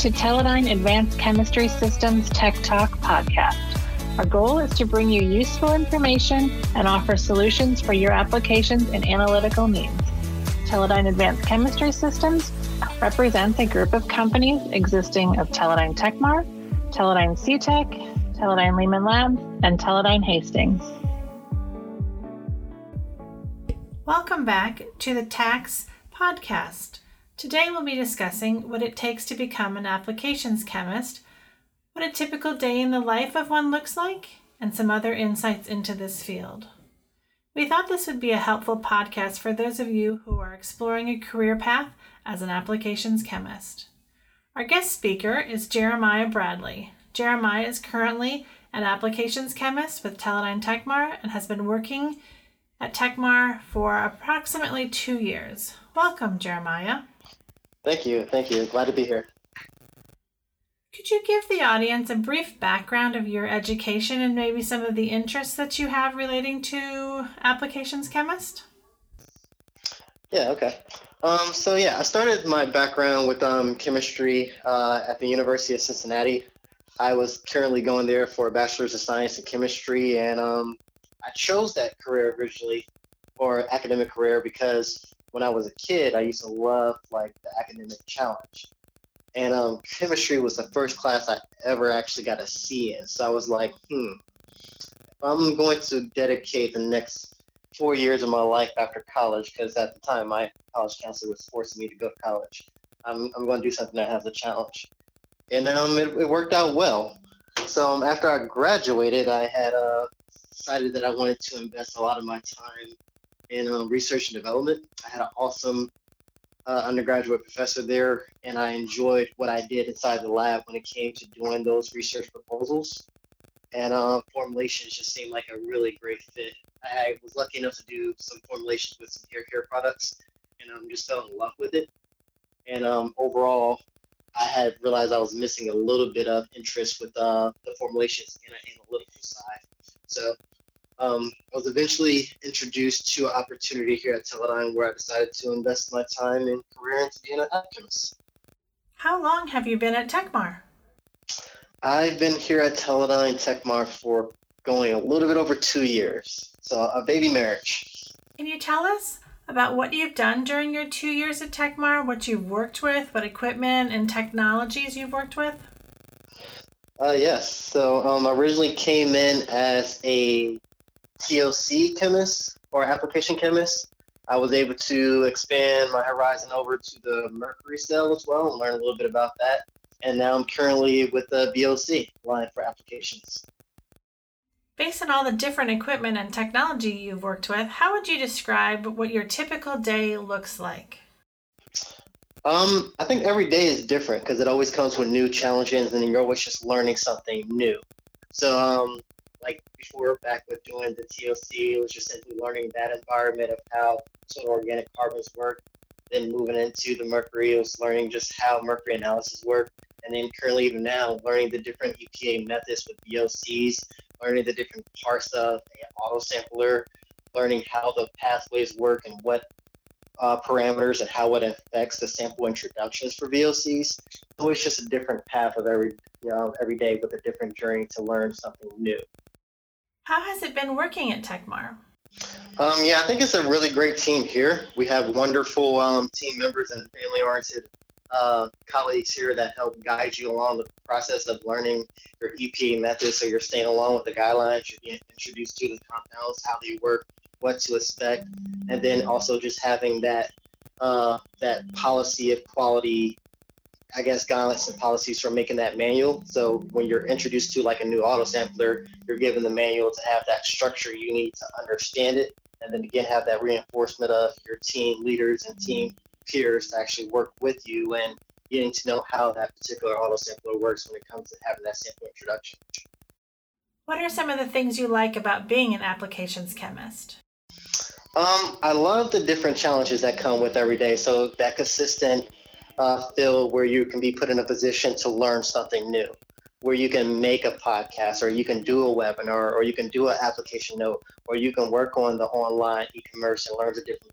to Teledyne Advanced Chemistry Systems Tech Talk podcast. Our goal is to bring you useful information and offer solutions for your applications and analytical needs. Teledyne Advanced Chemistry Systems represents a group of companies existing of Teledyne Tekmar, Teledyne CETAC, Teledyne Leeman Labs, and Teledyne Hastings. Welcome back to the TACS podcast. Today we'll be discussing what it takes to become an applications chemist, what a typical day in the life of one looks like, and some other insights into this field. We thought this would be a helpful podcast for those of you who are exploring a career path as an applications chemist. Our guest speaker is Jeremiah Bradley. Jeremiah is currently an applications chemist with Teledyne Tekmar and has been working at Tekmar for approximately two years. Welcome, Jeremiah. Thank you. Thank you. Glad to be here. Could you give the audience a brief background of your education and maybe some of the interests that you have relating to applications chemist? Yeah, okay. Um, so yeah, I started my background with um, chemistry uh, at the University of Cincinnati. I was currently going there for a bachelor's of science in chemistry, and um, I chose that career originally, or academic career, because when I was a kid, I used to love like the academic challenge. And um, chemistry was the first class I ever actually got a C in. So I was like, hmm, I'm going to dedicate the next four years of my life after college, because at the time my college counselor was forcing me to go to college. I'm, I'm going to do something that has a challenge. And um, it, it worked out well. So um, after I graduated, I had uh, decided that I wanted to invest a lot of my time in um, research and development. I had an awesome uh, undergraduate professor there, and I enjoyed what I did inside the lab when it came to doing those research proposals. And uh, formulations just seemed like a really great fit. I was lucky enough to do some formulations with some hair care products, and um, just fell in love with it. And um, overall, I had realized I was missing a little bit of interest with uh, the formulations and analytical side. So um, I was eventually introduced to an opportunity here at Teledyne where I decided to invest my time and career into being an alchemist. How long have you been at Tekmar? I've been here at Teledyne Tekmar for going a little bit over two years. So a baby marriage. Can you tell us about what you've done during your two years at Tekmar, what you've worked with, what equipment and technologies you've worked with? Uh, yes. So um, I originally came in as a TOC chemist or application chemist, I was able to expand my horizon over to the mercury cell as well and learn a little bit about that. And now I'm currently with the VOC line for applications. Based on all the different equipment and technology you've worked with, how would you describe what your typical day looks like? Um, I think every day is different because it always comes with new challenges and you're always just learning something new. So um, like before back with doing the TOC, it was just simply learning that environment of how sort of organic carbons work. Then moving into the mercury, it was learning just how mercury analysis work. And then currently even now, learning the different EPA methods with VOCs, learning the different parts of an auto sampler, learning how the pathways work and what uh, parameters and how it affects the sample introductions for VOCs. So it's just a different path of every you know every day with a different journey to learn something new. How has it been working at Tekmar? Um, yeah, I think it's a really great team here. We have wonderful um, team members and family-oriented uh, colleagues here that help guide you along the process of learning your EPA methods. So you're staying along with the guidelines, you're being introduced to the compounds, how they work, what to expect, and then also just having that uh, that policy of quality I guess, guidelines and policies for making that manual. So when you're introduced to like a new auto sampler, you're given the manual to have that structure you need to understand it, and then again have that reinforcement of your team leaders and team peers to actually work with you and getting to know how that particular auto sampler works when it comes to having that sample introduction. What are some of the things you like about being an applications chemist? Um, I love the different challenges that come with every day. So that consistent uh, field where you can be put in a position to learn something new, where you can make a podcast or you can do a webinar or you can do an application note or you can work on the online e-commerce and learn the different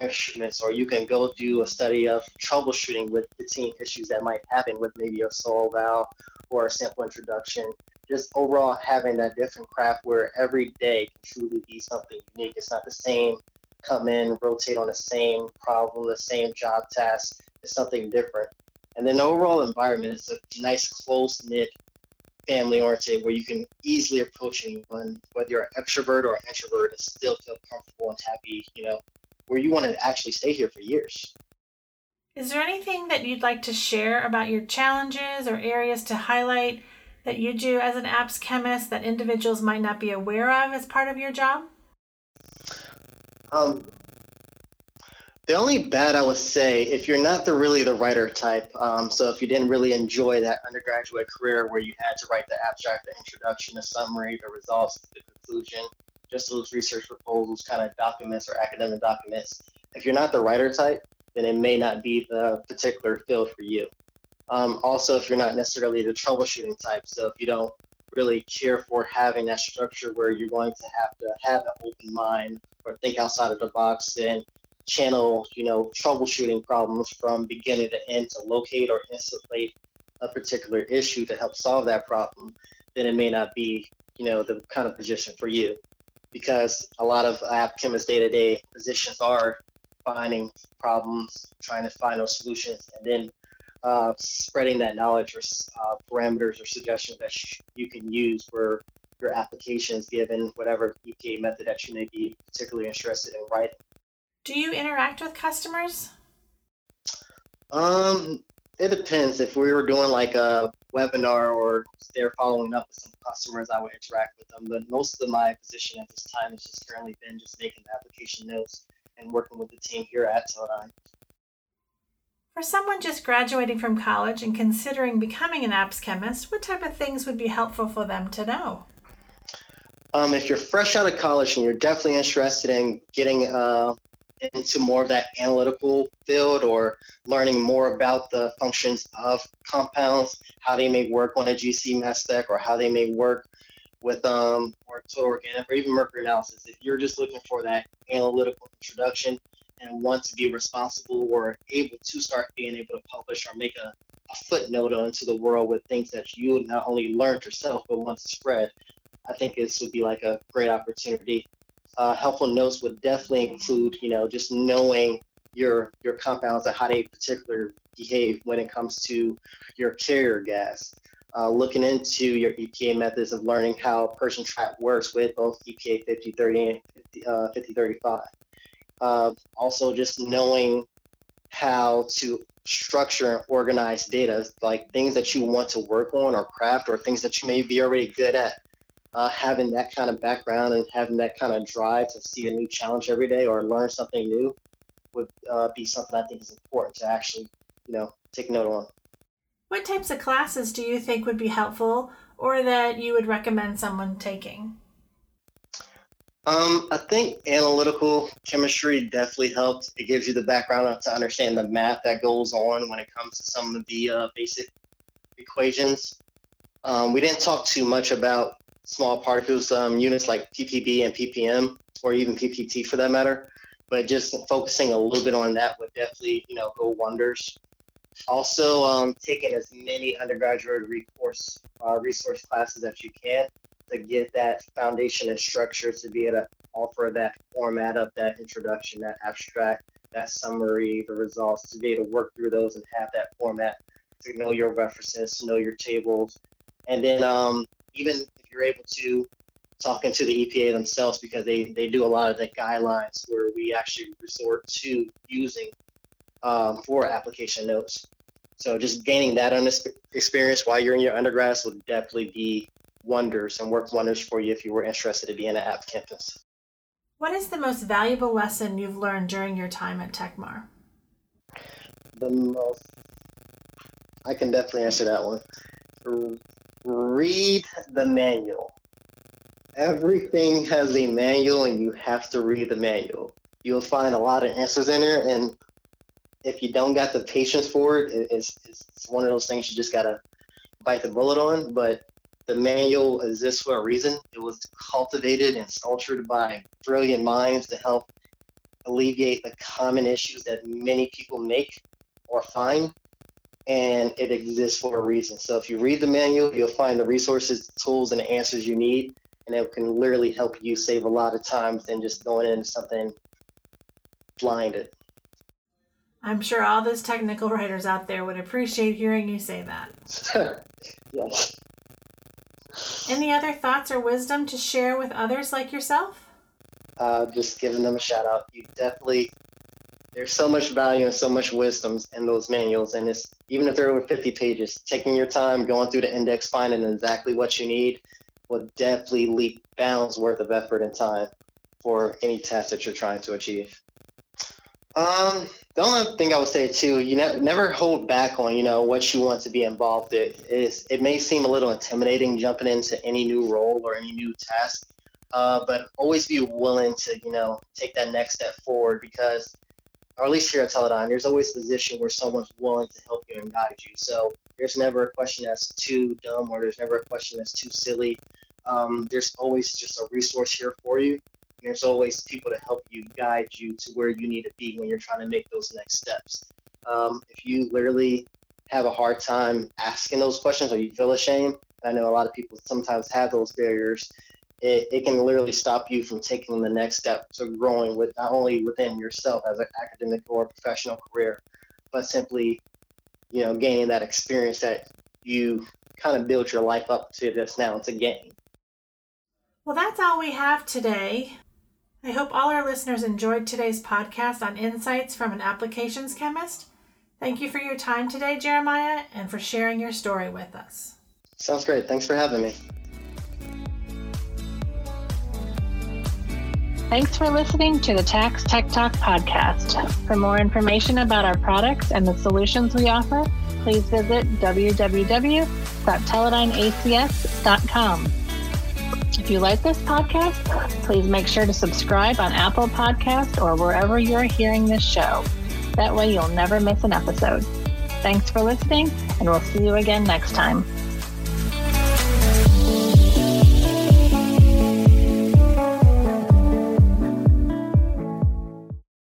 instruments, or you can go do a study of troubleshooting with the team issues that might happen with maybe a soil valve or a sample introduction. Just overall having that different craft where every day can truly be something unique. It's not the same come in, rotate on the same problem, the same job task. Something different. And then the overall environment is a nice, close knit, family oriented where you can easily approach anyone, whether you're an extrovert or an introvert, and still feel comfortable and happy, you know, where you want to actually stay here for years. Is there anything that you'd like to share about your challenges or areas to highlight that you do as an apps chemist that individuals might not be aware of as part of your job? Um, the only bad I would say, if you're not the really the writer type, um, so if you didn't really enjoy that undergraduate career where you had to write the abstract, the introduction, the summary, the results, the conclusion, just those research proposals, kind of documents or academic documents. If you're not the writer type, then it may not be the particular field for you. Um, also, if you're not necessarily the troubleshooting type, so if you don't really care for having that structure where you're going to have to have an open mind or think outside of the box and channel, you know, troubleshooting problems from beginning to end to locate or isolate a particular issue to help solve that problem, then it may not be, you know, the kind of position for you. Because a lot of app chemists day to day positions are finding problems, trying to find those solutions, and then uh, spreading that knowledge or uh, parameters or suggestions that sh- you can use for your applications given whatever EPA method that you may be particularly interested in writing. Do you interact with customers? Um, it depends. If we were doing like a webinar or they're following up with some customers, I would interact with them. But most of my position at this time has just currently been just making application notes and working with the team here at Teledyne. For someone just graduating from college and considering becoming an apps chemist, what type of things would be helpful for them to know? Um, if you're fresh out of college and you're definitely interested in getting uh, into more of that analytical field or learning more about the functions of compounds, how they may work on a GC mass spec, or how they may work with um, or total organic or even mercury analysis. If you're just looking for that analytical introduction and want to be responsible or able to start being able to publish or make a, a footnote onto the world with things that you not only learned yourself but want to spread, I think this would be like a great opportunity. Uh, helpful notes would definitely include, you know, just knowing your your compounds and how they particularly behave when it comes to your carrier gas. Uh, looking into your EPA methods of learning how purge and trap works with both EPA 5030 and 50, uh, 5035. Uh, also, just knowing how to structure and organize data, like things that you want to work on or craft, or things that you may be already good at uh, having that kind of background and having that kind of drive to see a new challenge every day or learn something new would uh, be something I think is important to actually, you know, take note on. What types of classes do you think would be helpful or that you would recommend someone taking? Um, I think analytical chemistry definitely helps. It gives you the background to understand the math that goes on when it comes to some of the uh, basic equations. Um, we didn't talk too much about small particles um, units like ppb and ppm, or even ppt for that matter. But just focusing a little bit on that would definitely, you know, go wonders. Also, um, taking as many undergraduate recourse uh, resource classes as you can to get that foundation and structure to be able to offer that format of that introduction, that abstract, that summary, the results, to be able to work through those and have that format to know your references, to know your tables, and then um, even if you're able to talk into the EPA themselves because they, they do a lot of the guidelines where we actually resort to using um, for application notes. So just gaining that experience while you're in your undergrads would definitely be wonders and work wonders for you if you were interested to be in an app campus. What is the most valuable lesson you've learned during your time at Tekmar? The most, I can definitely answer that one read the manual. Everything has a manual, and you have to read the manual. You'll find a lot of answers in there, and if you don't got the patience for it, it's, it's one of those things you just gotta bite the bullet on. But the manual exists for a reason. It was cultivated and sculptured by brilliant minds to help alleviate the common issues that many people make or find, and it exists for a reason. So if you read the manual, you'll find the resources, tools, and answers you need, and it can literally help you save a lot of time than just going into something blinded. I'm sure all those technical writers out there would appreciate hearing you say that. yes. Any other thoughts or wisdom to share with others like yourself? Uh, just giving them a shout out. You definitely, there's so much value and so much wisdom in those manuals. And it's, even if they're over 50 pages, taking your time, going through the index, finding exactly what you need will definitely leap bounds worth of effort and time for any task that you're trying to achieve. Um, the only thing I would say too, you ne- never hold back on you know what you want to be involved in. Is it may seem a little intimidating jumping into any new role or any new task, uh, but always be willing to you know take that next step forward because, or at least here at Teledyne, there's always a position where someone's willing to help you and guide you. So there's never a question that's too dumb or there's never a question that's too silly. Um, there's always just a resource here for you And there's always people to help you guide you to where you need to be when you're trying to make those next steps. Um, if you literally have a hard time asking those questions or you feel ashamed, I know a lot of people sometimes have those barriers. It, it can literally stop you from taking the next step to growing with not only within yourself as an academic or professional career, but simply, you know, gaining that experience that you kind of built your life up to this now to gain. Well, that's all we have today. I hope all our listeners enjoyed today's podcast on insights from an applications chemist. Thank you for your time today, Jeremiah, and for sharing your story with us. Sounds great. Thanks for having me. Thanks for listening to the TACS Tech Talk podcast. For more information about our products and the solutions we offer, please visit www.teledyneacs.com. If you like this podcast, please make sure to subscribe on Apple Podcast or wherever you're hearing this show. That way you'll never miss an episode. Thanks for listening, and we'll see you again next time.